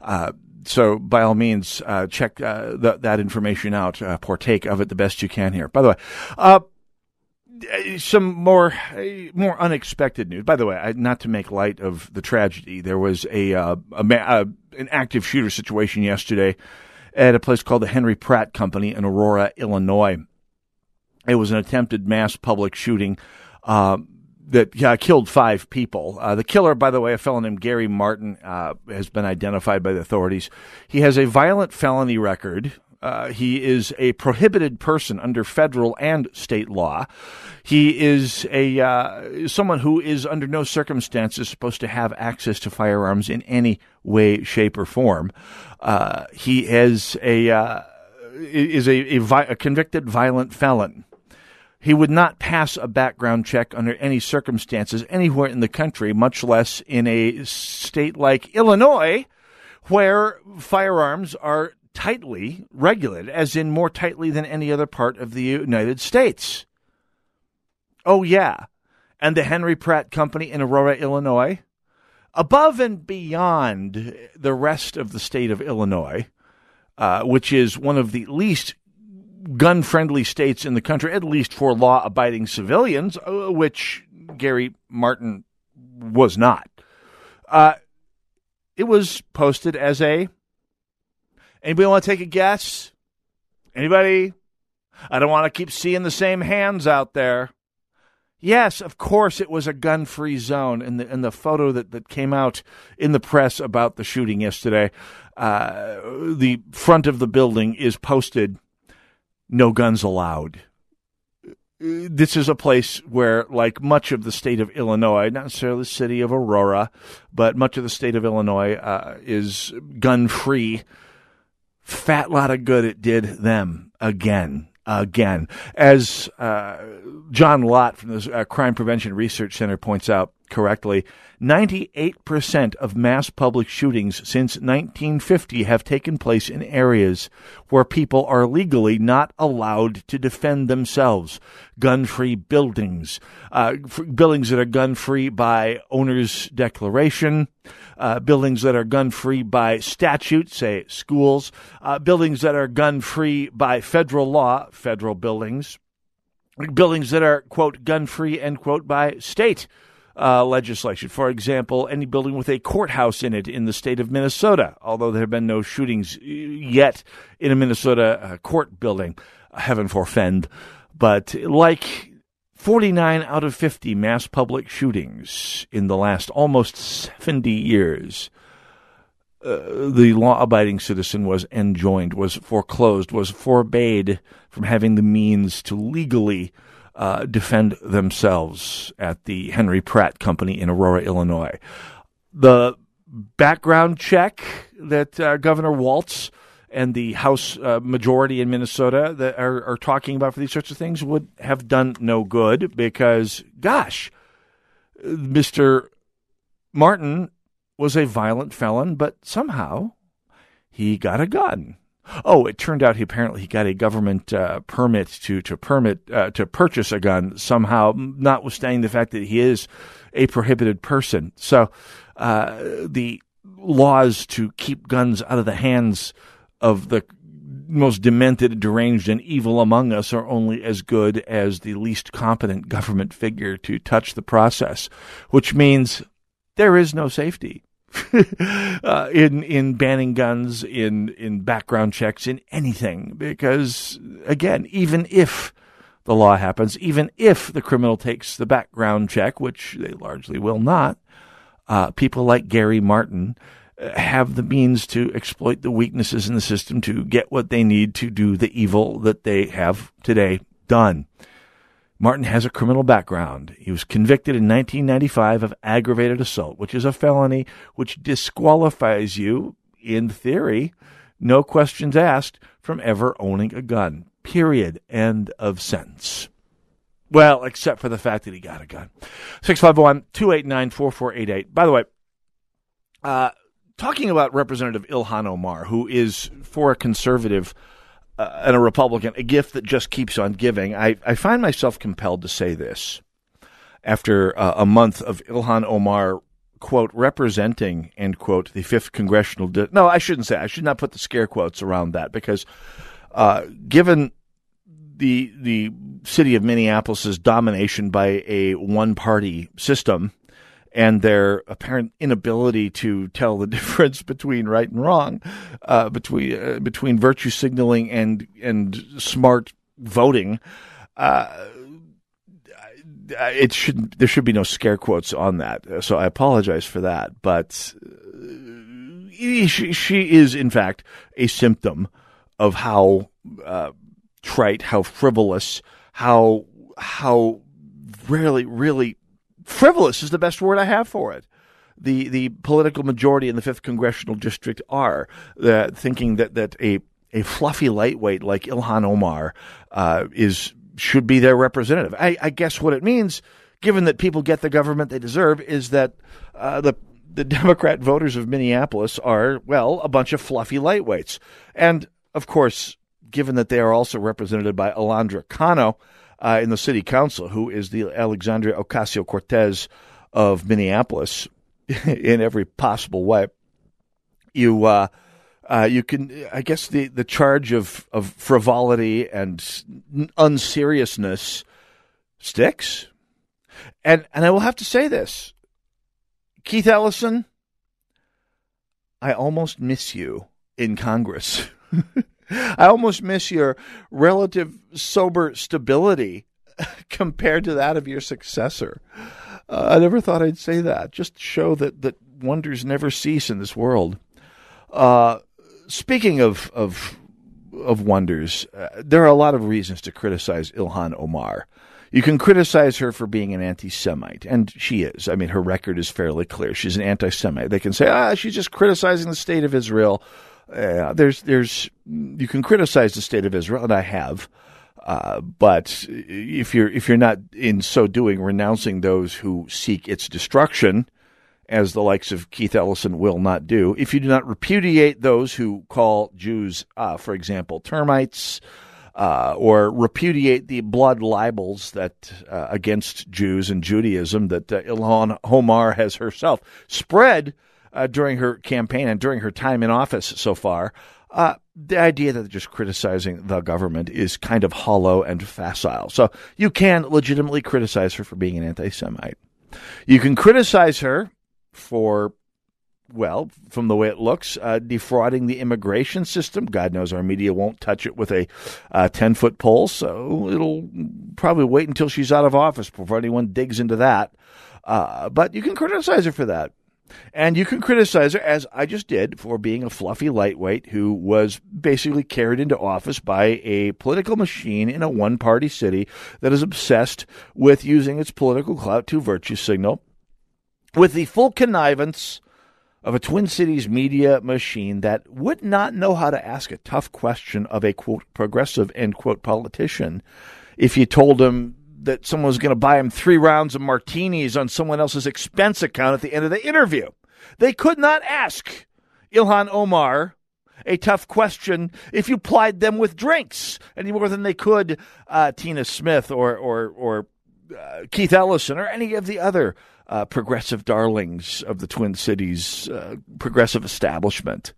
Uh, so by all means, uh, check uh, th- that information out. Uh, partake of it the best you can here. By the way, uh, some more more unexpected news. By the way, I, not to make light of the tragedy, there was a, uh, a ma- uh, an active shooter situation yesterday at a place called the Henry Pratt Company in Aurora, Illinois. It was an attempted mass public shooting. That uh, killed five people. Uh, the killer, by the way, a fellow named Gary Martin, uh, has been identified by the authorities. He has a violent felony record. Uh, he is a prohibited person under federal and state law. He is a uh, someone who is under no circumstances supposed to have access to firearms in any way, shape, or form. Uh, he is a is a, a, vi- a convicted violent felon. He would not pass a background check under any circumstances anywhere in the country, much less in a state like Illinois, where firearms are tightly regulated, as in more tightly than any other part of the United States. Oh, yeah. And the Henry Pratt Company in Aurora, Illinois, above and beyond the rest of the state of Illinois, uh, which is one of the least gun friendly states in the country, at least for law abiding civilians, uh, which Gary Martin was not. Uh, it was posted as a. Anybody want to take a guess? Anybody? I don't want to keep seeing the same hands out there. Yes, of course, it was a gun free zone. In the in the photo that, that came out in the press about the shooting yesterday, uh, the front of the building is posted no guns allowed. This is a place where, like much of the state of Illinois, not necessarily the city of Aurora, but much of the state of Illinois uh, is gun free. Fat lot of good it did them again again. As uh, John Lott from the uh, Crime Prevention Research Center points out correctly, 98% of mass public shootings since 1950 have taken place in areas where people are legally not allowed to defend themselves. Gun free buildings, uh, buildings that are gun free by owner's declaration, uh, buildings that are gun free by statute, say schools, uh, buildings that are gun free by federal law, federal buildings, buildings that are, quote, gun free, end quote, by state uh, legislation. For example, any building with a courthouse in it in the state of Minnesota, although there have been no shootings yet in a Minnesota uh, court building, heaven forfend. But like 49 out of 50 mass public shootings in the last almost 70 years. Uh, the law abiding citizen was enjoined, was foreclosed, was forbade from having the means to legally uh, defend themselves at the Henry Pratt Company in Aurora, Illinois. The background check that uh, Governor Walz and the House uh, majority in Minnesota that are, are talking about for these sorts of things would have done no good because, gosh, Mr. Martin was a violent felon, but somehow he got a gun. Oh, it turned out he apparently he got a government uh, permit to to permit uh, to purchase a gun somehow, notwithstanding the fact that he is a prohibited person. So uh, the laws to keep guns out of the hands of the most demented, deranged, and evil among us are only as good as the least competent government figure to touch the process, which means there is no safety. uh, in in banning guns, in in background checks, in anything, because again, even if the law happens, even if the criminal takes the background check, which they largely will not, uh, people like Gary Martin have the means to exploit the weaknesses in the system to get what they need to do the evil that they have today done. Martin has a criminal background. He was convicted in 1995 of aggravated assault, which is a felony which disqualifies you, in theory, no questions asked, from ever owning a gun. Period. End of sentence. Well, except for the fact that he got a gun. 651 289 4488. By the way, uh, talking about Representative Ilhan Omar, who is for a conservative uh, and a Republican, a gift that just keeps on giving, I, I find myself compelled to say this after uh, a month of Ilhan Omar, quote, representing, end quote, the 5th Congressional. Di- no, I shouldn't say, I should not put the scare quotes around that because uh, given the the city of Minneapolis's domination by a one party system, and their apparent inability to tell the difference between right and wrong, uh, between uh, between virtue signaling and and smart voting. Uh, it should there should be no scare quotes on that, so I apologize for that. But uh, she, she is in fact a symptom of how uh, trite, how frivolous, how how really really frivolous is the best word I have for it. The the political majority in the fifth congressional district are uh, thinking that that a a fluffy lightweight like Ilhan Omar uh, is should be their representative. I, I, guess what it means, given that people get the government they deserve, is that uh, the the Democrat voters of Minneapolis are well a bunch of fluffy lightweights, and of course, given that they are also represented by Alondra Cano uh, in the city council, who is the Alexandria Ocasio Cortez of Minneapolis in every possible way. You, uh, uh, you can, I guess, the, the charge of, of frivolity and unseriousness sticks. And and I will have to say this, Keith Ellison, I almost miss you in Congress. I almost miss your relative sober stability compared to that of your successor. Uh, I never thought I'd say that. Just show that, that wonders never cease in this world. Uh, speaking of of of wonders, uh, there are a lot of reasons to criticize Ilhan Omar. You can criticize her for being an anti-Semite, and she is. I mean, her record is fairly clear. She's an anti-Semite. They can say, ah, she's just criticizing the state of Israel there's there's you can criticize the state of Israel, and I have. Uh, but if you're if you're not in so doing renouncing those who seek its destruction, as the likes of Keith Ellison will not do, if you do not repudiate those who call Jews, uh, for example, termites, uh, or repudiate the blood libels that uh, against Jews and Judaism that uh, Ilhan Omar has herself spread uh, during her campaign and during her time in office so far. Uh, the idea that just criticizing the government is kind of hollow and facile. So you can legitimately criticize her for being an anti Semite. You can criticize her for well, from the way it looks, uh, defrauding the immigration system. God knows our media won't touch it with a uh, 10 foot pole, so it'll probably wait until she's out of office before anyone digs into that. Uh, but you can criticize her for that. And you can criticize her, as I just did, for being a fluffy lightweight who was basically carried into office by a political machine in a one party city that is obsessed with using its political clout to virtue signal with the full connivance of a Twin Cities media machine that would not know how to ask a tough question of a quote progressive end quote politician if you told him that someone was going to buy him three rounds of martinis on someone else's expense account at the end of the interview. They could not ask Ilhan Omar a tough question if you plied them with drinks any more than they could uh, Tina Smith or or or uh, Keith Ellison or any of the other uh, progressive darlings of the Twin Cities uh, progressive establishment.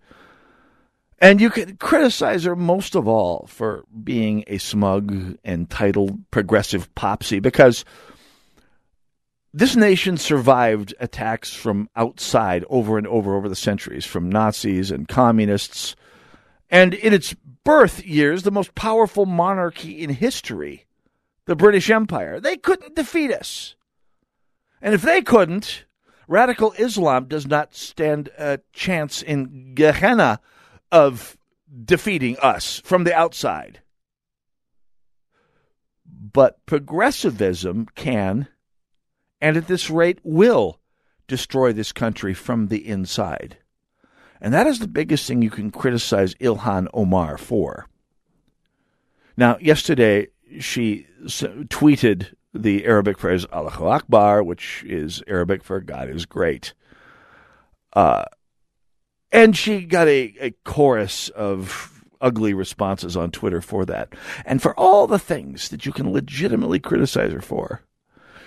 And you can criticize her most of all for being a smug, entitled progressive popsy because this nation survived attacks from outside over and over over the centuries from Nazis and communists. And in its birth years, the most powerful monarchy in history, the British Empire, they couldn't defeat us. And if they couldn't, radical Islam does not stand a chance in Gehenna of defeating us from the outside. But progressivism can, and at this rate will, destroy this country from the inside. And that is the biggest thing you can criticize Ilhan Omar for. Now, yesterday she tweeted the Arabic phrase Allahu Akbar, which is Arabic for God is great. Uh, and she got a, a chorus of ugly responses on Twitter for that. And for all the things that you can legitimately criticize her for,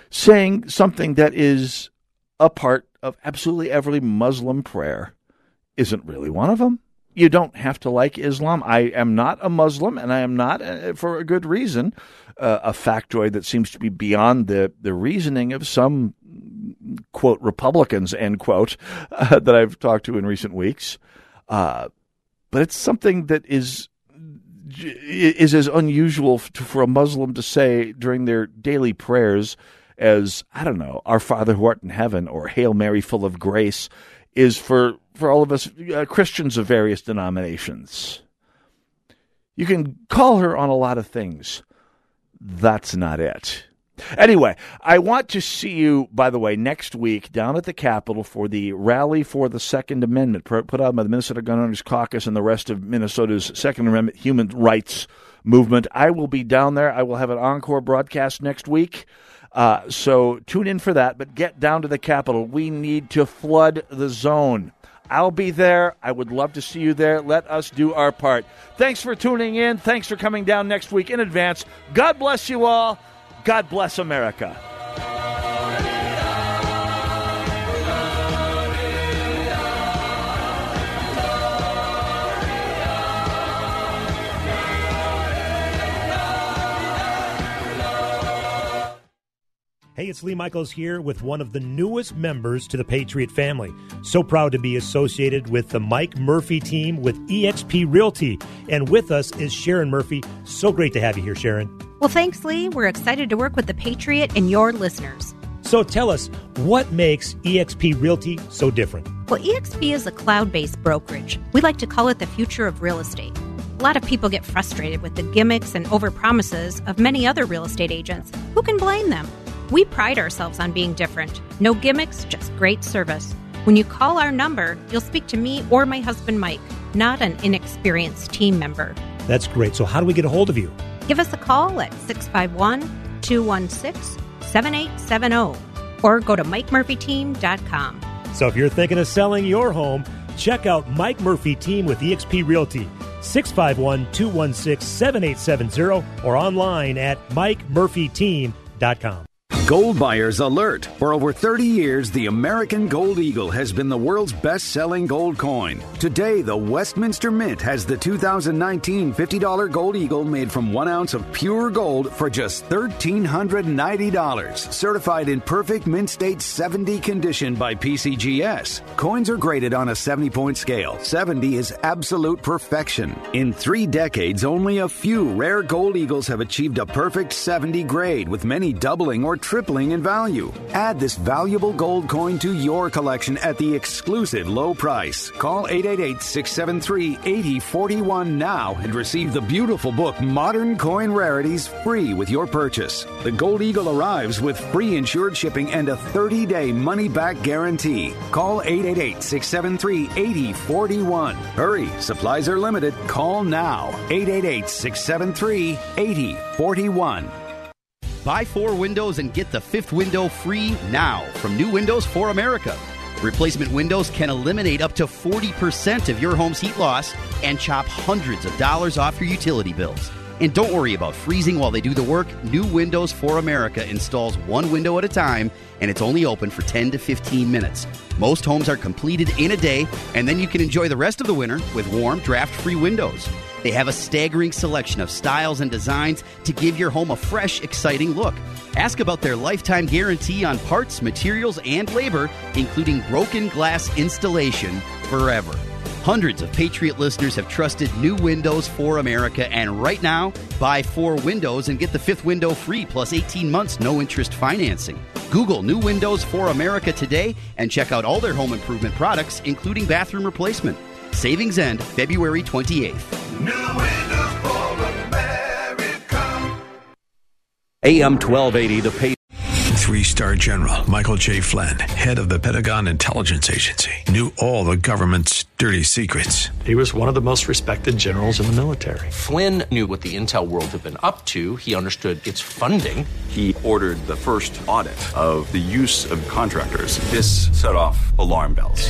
saying something that is a part of absolutely every Muslim prayer isn't really one of them. You don't have to like Islam. I am not a Muslim, and I am not, uh, for a good reason, uh, a factoid that seems to be beyond the, the reasoning of some quote Republicans end quote uh, that I've talked to in recent weeks. Uh, but it's something that is is as unusual for a Muslim to say during their daily prayers as I don't know, Our Father who art in heaven or Hail Mary, full of grace, is for for all of us uh, Christians of various denominations. You can call her on a lot of things. That's not it. Anyway, I want to see you, by the way, next week down at the Capitol for the Rally for the Second Amendment put out by the Minnesota Gun Owners Caucus and the rest of Minnesota's Second Amendment human rights movement. I will be down there. I will have an encore broadcast next week. Uh, so tune in for that, but get down to the Capitol. We need to flood the zone. I'll be there. I would love to see you there. Let us do our part. Thanks for tuning in. Thanks for coming down next week in advance. God bless you all. God bless America. Hey, it's Lee Michaels here with one of the newest members to the Patriot family. So proud to be associated with the Mike Murphy team with eXp Realty. And with us is Sharon Murphy. So great to have you here, Sharon. Well, thanks, Lee. We're excited to work with the Patriot and your listeners. So tell us, what makes eXp Realty so different? Well, eXp is a cloud based brokerage. We like to call it the future of real estate. A lot of people get frustrated with the gimmicks and overpromises of many other real estate agents. Who can blame them? We pride ourselves on being different. No gimmicks, just great service. When you call our number, you'll speak to me or my husband Mike, not an inexperienced team member. That's great. So, how do we get a hold of you? Give us a call at 651 216 7870 or go to MikeMurphyTeam.com. So, if you're thinking of selling your home, check out Mike Murphy Team with eXp Realty. 651 216 7870 or online at MikeMurphyTeam.com. Gold buyers alert. For over 30 years, the American Gold Eagle has been the world's best selling gold coin. Today, the Westminster Mint has the 2019 $50 Gold Eagle made from one ounce of pure gold for just $1,390. Certified in perfect mint state 70 condition by PCGS. Coins are graded on a 70 point scale. 70 is absolute perfection. In three decades, only a few rare gold eagles have achieved a perfect 70 grade, with many doubling or tripling in value. Add this valuable gold coin to your collection at the exclusive low price. Call 888-673-8041 now and receive the beautiful book Modern Coin Rarities free with your purchase. The Gold Eagle arrives with free insured shipping and a 30-day money-back guarantee. Call 888-673-8041. Hurry, supplies are limited. Call now. 888-673-8041. Buy four windows and get the fifth window free now from New Windows for America. Replacement windows can eliminate up to 40% of your home's heat loss and chop hundreds of dollars off your utility bills. And don't worry about freezing while they do the work. New Windows for America installs one window at a time, and it's only open for 10 to 15 minutes. Most homes are completed in a day, and then you can enjoy the rest of the winter with warm, draft free windows. They have a staggering selection of styles and designs to give your home a fresh, exciting look. Ask about their lifetime guarantee on parts, materials, and labor, including broken glass installation forever. Hundreds of Patriot listeners have trusted New Windows for America, and right now, buy four windows and get the fifth window free plus 18 months no interest financing. Google New Windows for America today and check out all their home improvement products, including bathroom replacement. Savings end February 28th. New Windows for America. AM 1280, the pay. Three star general Michael J. Flynn, head of the Pentagon Intelligence Agency, knew all the government's dirty secrets. He was one of the most respected generals in the military. Flynn knew what the intel world had been up to. He understood its funding. He ordered the first audit of the use of contractors. This set off alarm bells.